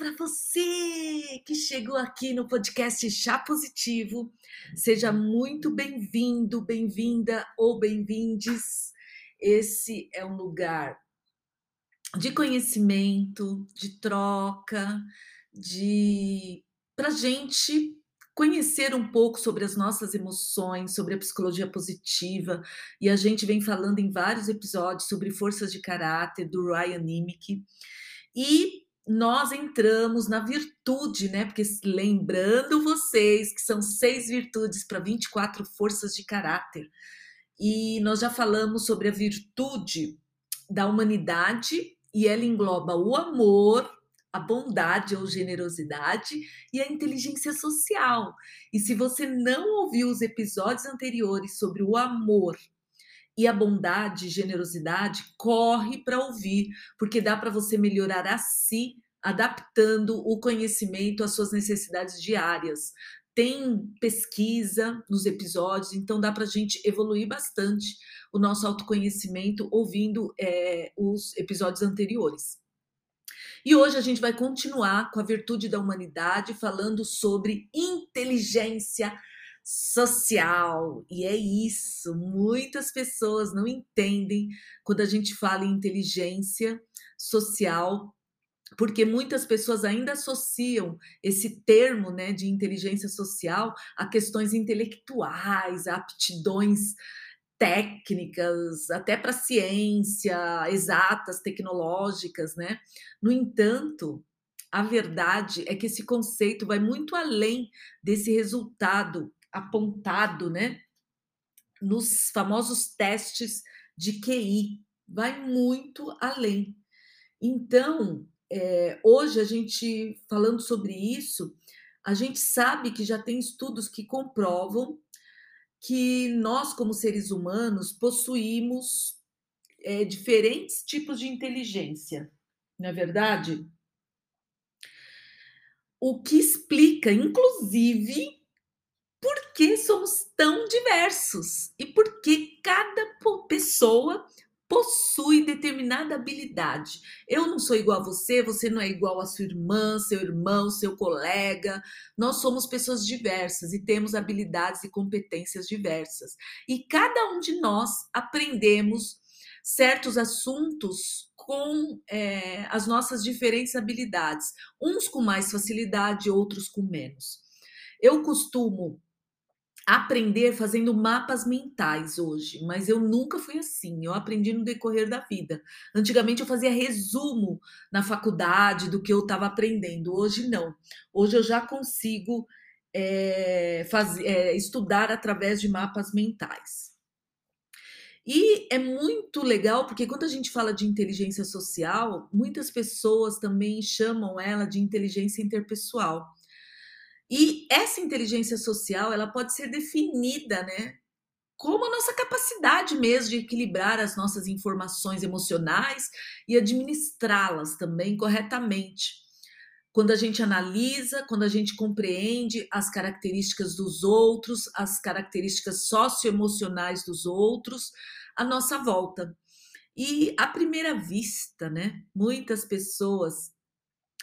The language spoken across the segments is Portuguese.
para você que chegou aqui no podcast Chá Positivo. Seja muito bem-vindo, bem-vinda ou bem-vindes. Esse é um lugar de conhecimento, de troca, de para gente conhecer um pouco sobre as nossas emoções, sobre a psicologia positiva, e a gente vem falando em vários episódios sobre forças de caráter do Ryan Nimick. E nós entramos na virtude, né? Porque lembrando vocês que são seis virtudes para 24 forças de caráter. E nós já falamos sobre a virtude da humanidade e ela engloba o amor, a bondade ou generosidade e a inteligência social. E se você não ouviu os episódios anteriores sobre o amor e a bondade generosidade, corre para ouvir, porque dá para você melhorar a si, adaptando o conhecimento às suas necessidades diárias. Tem pesquisa nos episódios, então dá para a gente evoluir bastante o nosso autoconhecimento ouvindo é, os episódios anteriores. E hoje a gente vai continuar com a virtude da humanidade, falando sobre inteligência social. E é isso, muitas pessoas não entendem quando a gente fala em inteligência social, porque muitas pessoas ainda associam esse termo né, de inteligência social a questões intelectuais, a aptidões técnicas, até para ciência, exatas, tecnológicas, né? No entanto, a verdade é que esse conceito vai muito além desse resultado apontado, né? Nos famosos testes de QI, vai muito além. Então, é, hoje a gente falando sobre isso, a gente sabe que já tem estudos que comprovam que nós, como seres humanos, possuímos é, diferentes tipos de inteligência, não é verdade? O que explica, inclusive, que somos tão diversos e por que cada pessoa possui determinada habilidade. Eu não sou igual a você, você não é igual a sua irmã, seu irmão, seu colega. Nós somos pessoas diversas e temos habilidades e competências diversas. E cada um de nós aprendemos certos assuntos com é, as nossas diferentes habilidades, uns com mais facilidade, outros com menos. Eu costumo aprender fazendo mapas mentais hoje, mas eu nunca fui assim. Eu aprendi no decorrer da vida. Antigamente eu fazia resumo na faculdade do que eu estava aprendendo. Hoje não. Hoje eu já consigo é, é, estudar através de mapas mentais. E é muito legal porque quando a gente fala de inteligência social, muitas pessoas também chamam ela de inteligência interpessoal. E essa inteligência social, ela pode ser definida, né, como a nossa capacidade mesmo de equilibrar as nossas informações emocionais e administrá-las também corretamente. Quando a gente analisa, quando a gente compreende as características dos outros, as características socioemocionais dos outros, a nossa volta. E à primeira vista, né, muitas pessoas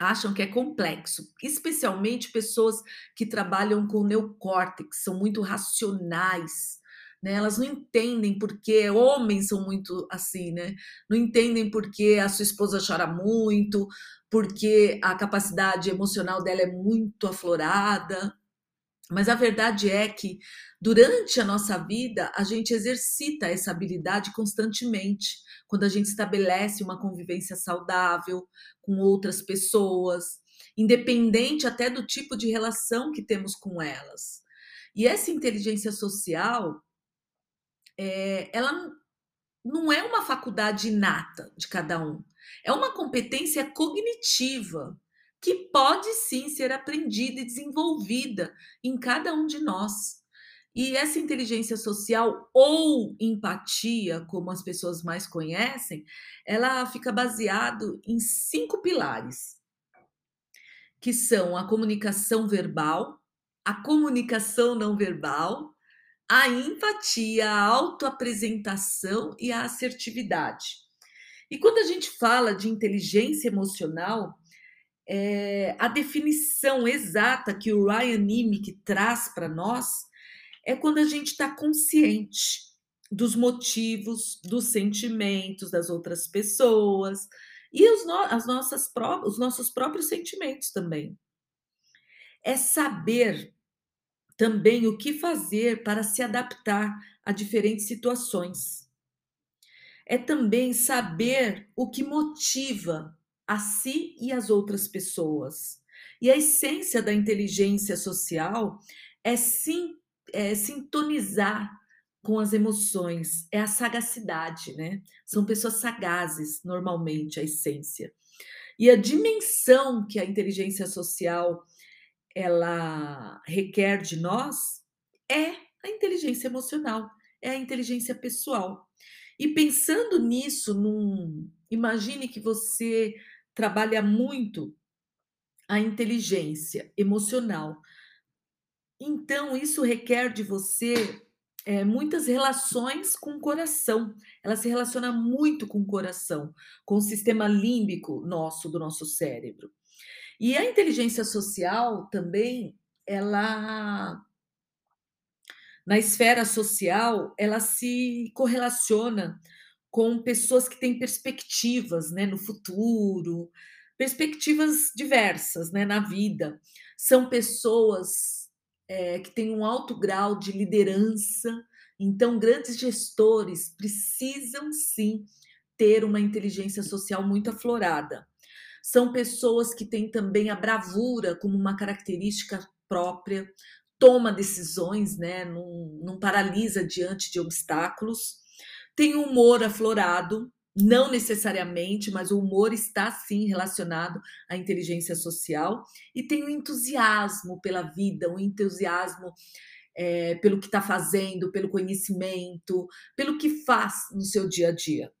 acham que é complexo, especialmente pessoas que trabalham com neocórtex, são muito racionais, né? Elas não entendem porque homens são muito assim, né? Não entendem porque a sua esposa chora muito, porque a capacidade emocional dela é muito aflorada. Mas a verdade é que durante a nossa vida a gente exercita essa habilidade constantemente. Quando a gente estabelece uma convivência saudável com outras pessoas, independente até do tipo de relação que temos com elas. E essa inteligência social, é, ela não é uma faculdade inata de cada um, é uma competência cognitiva que pode sim ser aprendida e desenvolvida em cada um de nós. E essa inteligência social ou empatia, como as pessoas mais conhecem, ela fica baseado em cinco pilares, que são a comunicação verbal, a comunicação não verbal, a empatia, a autoapresentação e a assertividade. E quando a gente fala de inteligência emocional, eh, a definição exata que o Ryan Nimick traz para nós é quando a gente está consciente dos motivos, dos sentimentos das outras pessoas e os, no as nossas os nossos próprios sentimentos também. É saber também o que fazer para se adaptar a diferentes situações. É também saber o que motiva a si e as outras pessoas. E a essência da inteligência social é, sim, é sintonizar com as emoções, é a sagacidade, né? São pessoas sagazes, normalmente, a essência. E a dimensão que a inteligência social ela requer de nós é a inteligência emocional, é a inteligência pessoal. E pensando nisso, num, imagine que você trabalha muito a inteligência emocional. Então, isso requer de você é, muitas relações com o coração. Ela se relaciona muito com o coração, com o sistema límbico nosso, do nosso cérebro. E a inteligência social também, ela na esfera social, ela se correlaciona com pessoas que têm perspectivas, né, no futuro, perspectivas diversas, né, na vida. São pessoas é, que têm um alto grau de liderança, então grandes gestores precisam sim ter uma inteligência social muito aflorada. São pessoas que têm também a bravura como uma característica própria, toma decisões, né? não, não paralisa diante de obstáculos. Tem humor aflorado, não necessariamente, mas o humor está sim relacionado à inteligência social. E tem o entusiasmo pela vida, o entusiasmo é, pelo que está fazendo, pelo conhecimento, pelo que faz no seu dia a dia.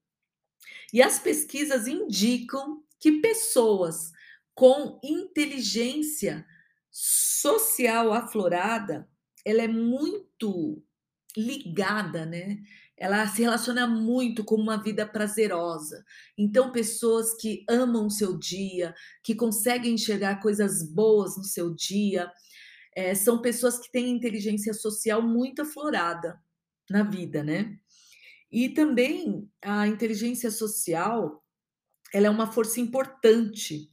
E as pesquisas indicam que pessoas com inteligência social aflorada, ela é muito ligada, né? Ela se relaciona muito com uma vida prazerosa. Então, pessoas que amam o seu dia, que conseguem enxergar coisas boas no seu dia, é, são pessoas que têm inteligência social muito aflorada na vida, né? E também a inteligência social ela é uma força importante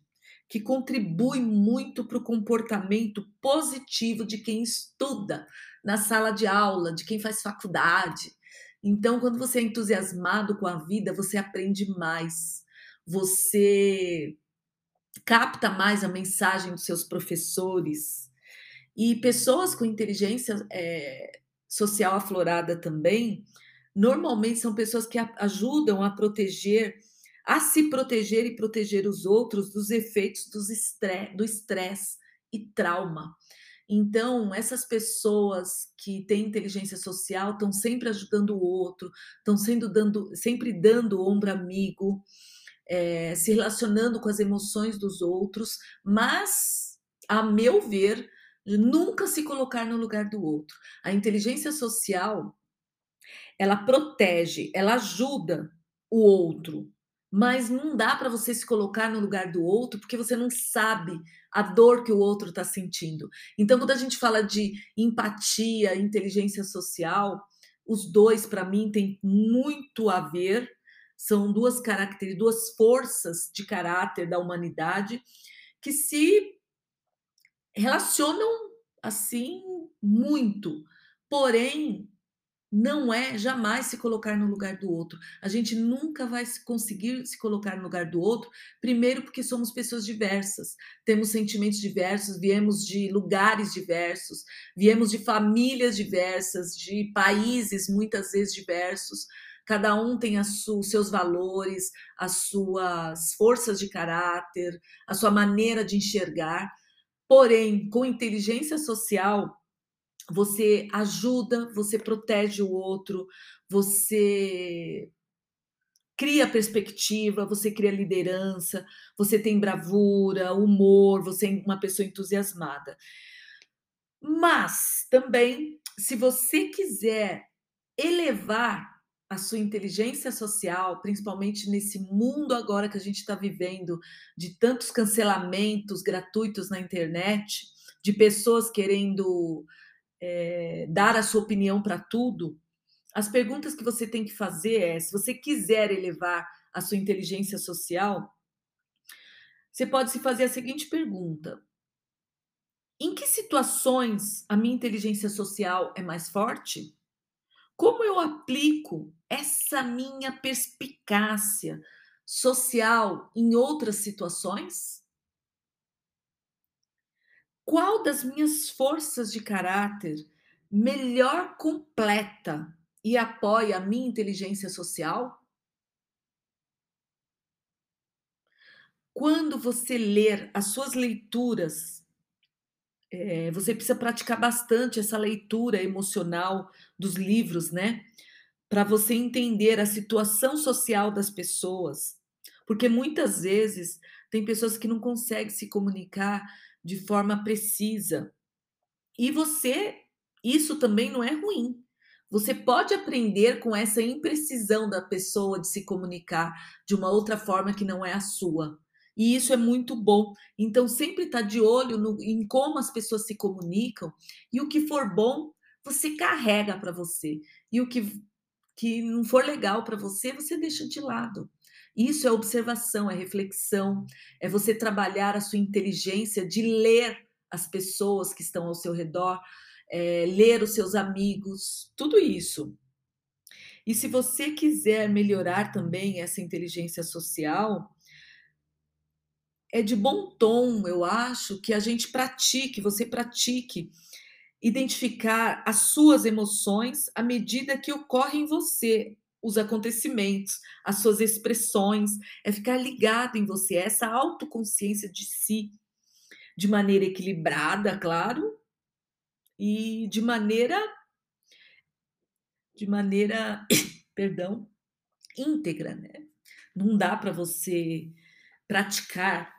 que contribui muito para o comportamento positivo de quem estuda na sala de aula, de quem faz faculdade. Então, quando você é entusiasmado com a vida, você aprende mais, você capta mais a mensagem dos seus professores. E pessoas com inteligência é, social aflorada também, normalmente são pessoas que ajudam a proteger a se proteger e proteger os outros dos efeitos do estresse e trauma. Então, essas pessoas que têm inteligência social estão sempre ajudando o outro, estão sendo dando, sempre dando ombro amigo, é, se relacionando com as emoções dos outros, mas, a meu ver, nunca se colocar no lugar do outro. A inteligência social, ela protege, ela ajuda o outro, mas não dá para você se colocar no lugar do outro porque você não sabe a dor que o outro está sentindo. Então, quando a gente fala de empatia, inteligência social, os dois, para mim, têm muito a ver. São duas características, duas forças de caráter da humanidade que se relacionam assim muito. Porém, não é jamais se colocar no lugar do outro. A gente nunca vai conseguir se colocar no lugar do outro, primeiro porque somos pessoas diversas, temos sentimentos diversos, viemos de lugares diversos, viemos de famílias diversas, de países muitas vezes diversos. Cada um tem os seus valores, as suas forças de caráter, a sua maneira de enxergar. Porém, com inteligência social, você ajuda, você protege o outro, você cria perspectiva, você cria liderança, você tem bravura, humor, você é uma pessoa entusiasmada. Mas também, se você quiser elevar a sua inteligência social, principalmente nesse mundo agora que a gente está vivendo, de tantos cancelamentos gratuitos na internet, de pessoas querendo é, dar a sua opinião para tudo, as perguntas que você tem que fazer é: se você quiser elevar a sua inteligência social, você pode se fazer a seguinte pergunta: em que situações a minha inteligência social é mais forte? Como eu aplico essa minha perspicácia social em outras situações? Qual das minhas forças de caráter melhor completa e apoia a minha inteligência social? Quando você ler as suas leituras é, você precisa praticar bastante essa leitura emocional dos livros, né? Para você entender a situação social das pessoas. Porque muitas vezes tem pessoas que não conseguem se comunicar de forma precisa. E você, isso também não é ruim. Você pode aprender com essa imprecisão da pessoa de se comunicar de uma outra forma que não é a sua. E isso é muito bom. Então, sempre estar tá de olho no, em como as pessoas se comunicam e o que for bom, você carrega para você. E o que, que não for legal para você, você deixa de lado. Isso é observação, é reflexão, é você trabalhar a sua inteligência de ler as pessoas que estão ao seu redor, é, ler os seus amigos, tudo isso. E se você quiser melhorar também essa inteligência social, é de bom tom, eu acho, que a gente pratique, você pratique identificar as suas emoções à medida que ocorrem em você, os acontecimentos, as suas expressões, é ficar ligado em você, é essa autoconsciência de si, de maneira equilibrada, claro, e de maneira de maneira, perdão, íntegra, né? Não dá para você praticar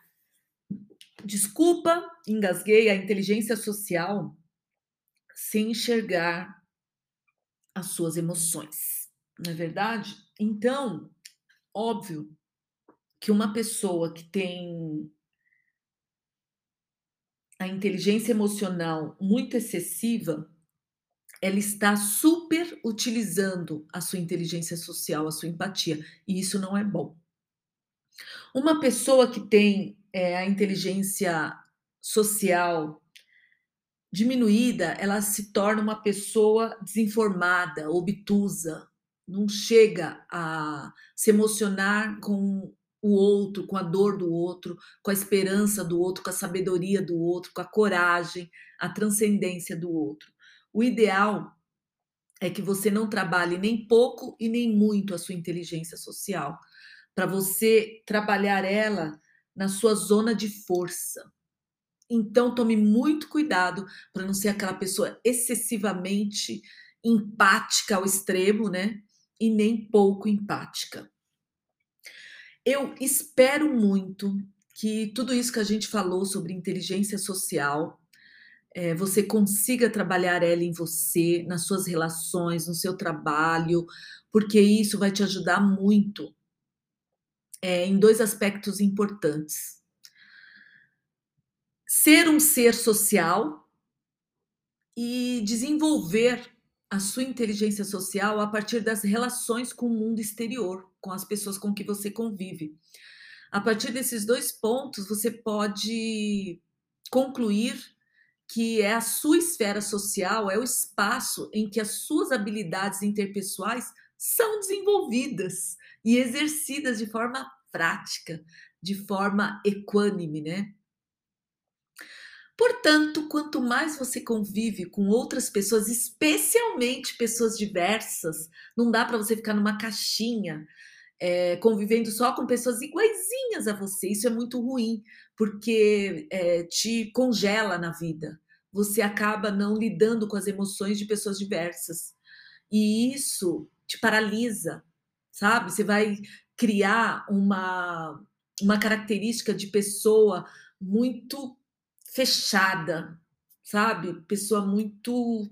Desculpa, engasguei a inteligência social sem enxergar as suas emoções, não é verdade? Então, óbvio que uma pessoa que tem a inteligência emocional muito excessiva, ela está super utilizando a sua inteligência social, a sua empatia, e isso não é bom. Uma pessoa que tem é, a inteligência social diminuída, ela se torna uma pessoa desinformada, obtusa, não chega a se emocionar com o outro, com a dor do outro, com a esperança do outro, com a sabedoria do outro, com a coragem, a transcendência do outro. O ideal é que você não trabalhe nem pouco e nem muito a sua inteligência social, para você trabalhar ela na sua zona de força. Então, tome muito cuidado para não ser aquela pessoa excessivamente empática ao extremo, né? E nem pouco empática. Eu espero muito que tudo isso que a gente falou sobre inteligência social, é, você consiga trabalhar ela em você, nas suas relações, no seu trabalho, porque isso vai te ajudar muito é, em dois aspectos importantes. Ser um ser social e desenvolver a sua inteligência social a partir das relações com o mundo exterior, com as pessoas com que você convive. A partir desses dois pontos, você pode concluir que é a sua esfera social, é o espaço em que as suas habilidades interpessoais são desenvolvidas e exercidas de forma prática, de forma equânime, né? Portanto, quanto mais você convive com outras pessoas, especialmente pessoas diversas, não dá para você ficar numa caixinha é, convivendo só com pessoas iguaizinhas a você. Isso é muito ruim, porque é, te congela na vida. Você acaba não lidando com as emoções de pessoas diversas. E isso te paralisa, sabe? Você vai criar uma, uma característica de pessoa muito fechada, sabe? Pessoa muito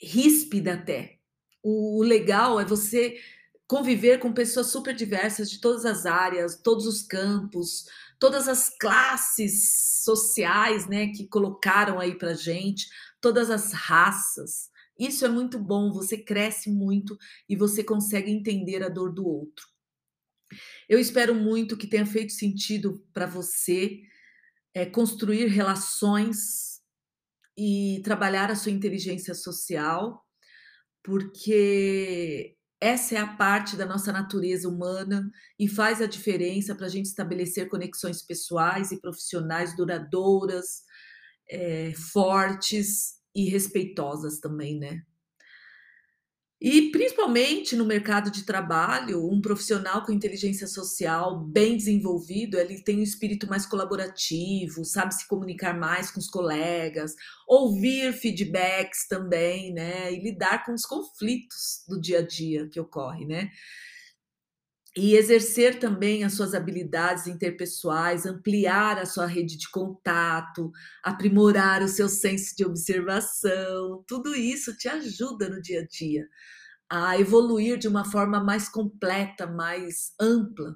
ríspida até. o legal é você conviver com pessoas super diversas de todas as áreas, todos os campos, todas as classes sociais, né, que colocaram aí pra gente, todas as raças. Isso é muito bom, você cresce muito e você consegue entender a dor do outro. Eu espero muito que tenha feito sentido para você é, construir relações e trabalhar a sua inteligência social, porque essa é a parte da nossa natureza humana e faz a diferença para a gente estabelecer conexões pessoais e profissionais duradouras, é, fortes e respeitosas também, né? E principalmente no mercado de trabalho, um profissional com inteligência social bem desenvolvido, ele tem um espírito mais colaborativo, sabe se comunicar mais com os colegas, ouvir feedbacks também, né? E lidar com os conflitos do dia a dia que ocorre, né? E exercer também as suas habilidades interpessoais, ampliar a sua rede de contato, aprimorar o seu senso de observação, tudo isso te ajuda no dia a dia a evoluir de uma forma mais completa, mais ampla,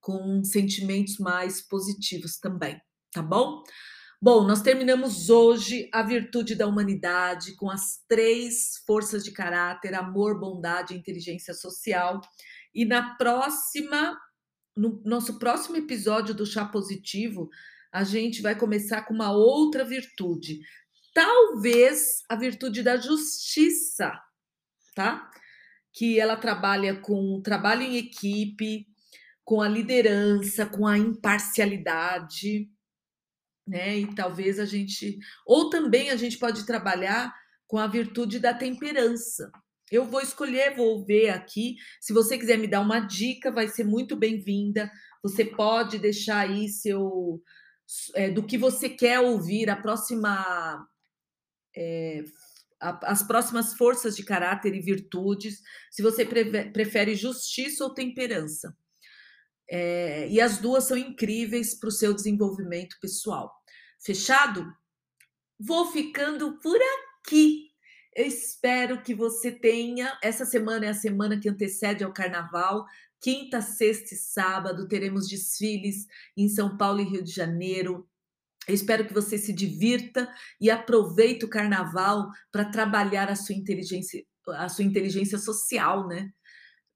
com sentimentos mais positivos também, tá bom? Bom, nós terminamos hoje a virtude da humanidade com as três forças de caráter: amor, bondade e inteligência social. E na próxima, no nosso próximo episódio do Chá Positivo, a gente vai começar com uma outra virtude. Talvez a virtude da justiça, tá? Que ela trabalha com trabalho em equipe, com a liderança, com a imparcialidade, né? E talvez a gente, ou também a gente pode trabalhar com a virtude da temperança, eu vou escolher, vou ver aqui. Se você quiser me dar uma dica, vai ser muito bem-vinda. Você pode deixar aí seu é, do que você quer ouvir a próxima é, a, as próximas forças de caráter e virtudes. Se você pre prefere justiça ou temperança. É, e as duas são incríveis para o seu desenvolvimento pessoal. Fechado? Vou ficando por aqui. Eu espero que você tenha. Essa semana é a semana que antecede ao carnaval. Quinta, sexta e sábado teremos desfiles em São Paulo e Rio de Janeiro. Eu espero que você se divirta e aproveite o carnaval para trabalhar a sua inteligência, a sua inteligência social, né?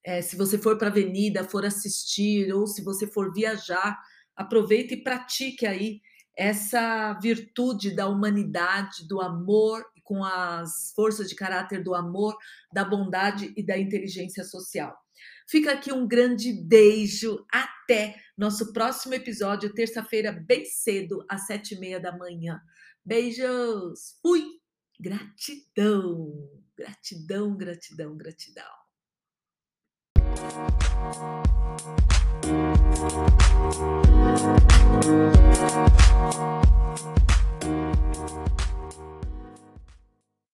É, se você for para a avenida, for assistir, ou se você for viajar, aproveite e pratique aí essa virtude da humanidade, do amor com as forças de caráter do amor, da bondade e da inteligência social. Fica aqui um grande beijo. Até nosso próximo episódio, terça-feira, bem cedo, às sete e meia da manhã. Beijos. Fui. Gratidão. Gratidão, gratidão, gratidão.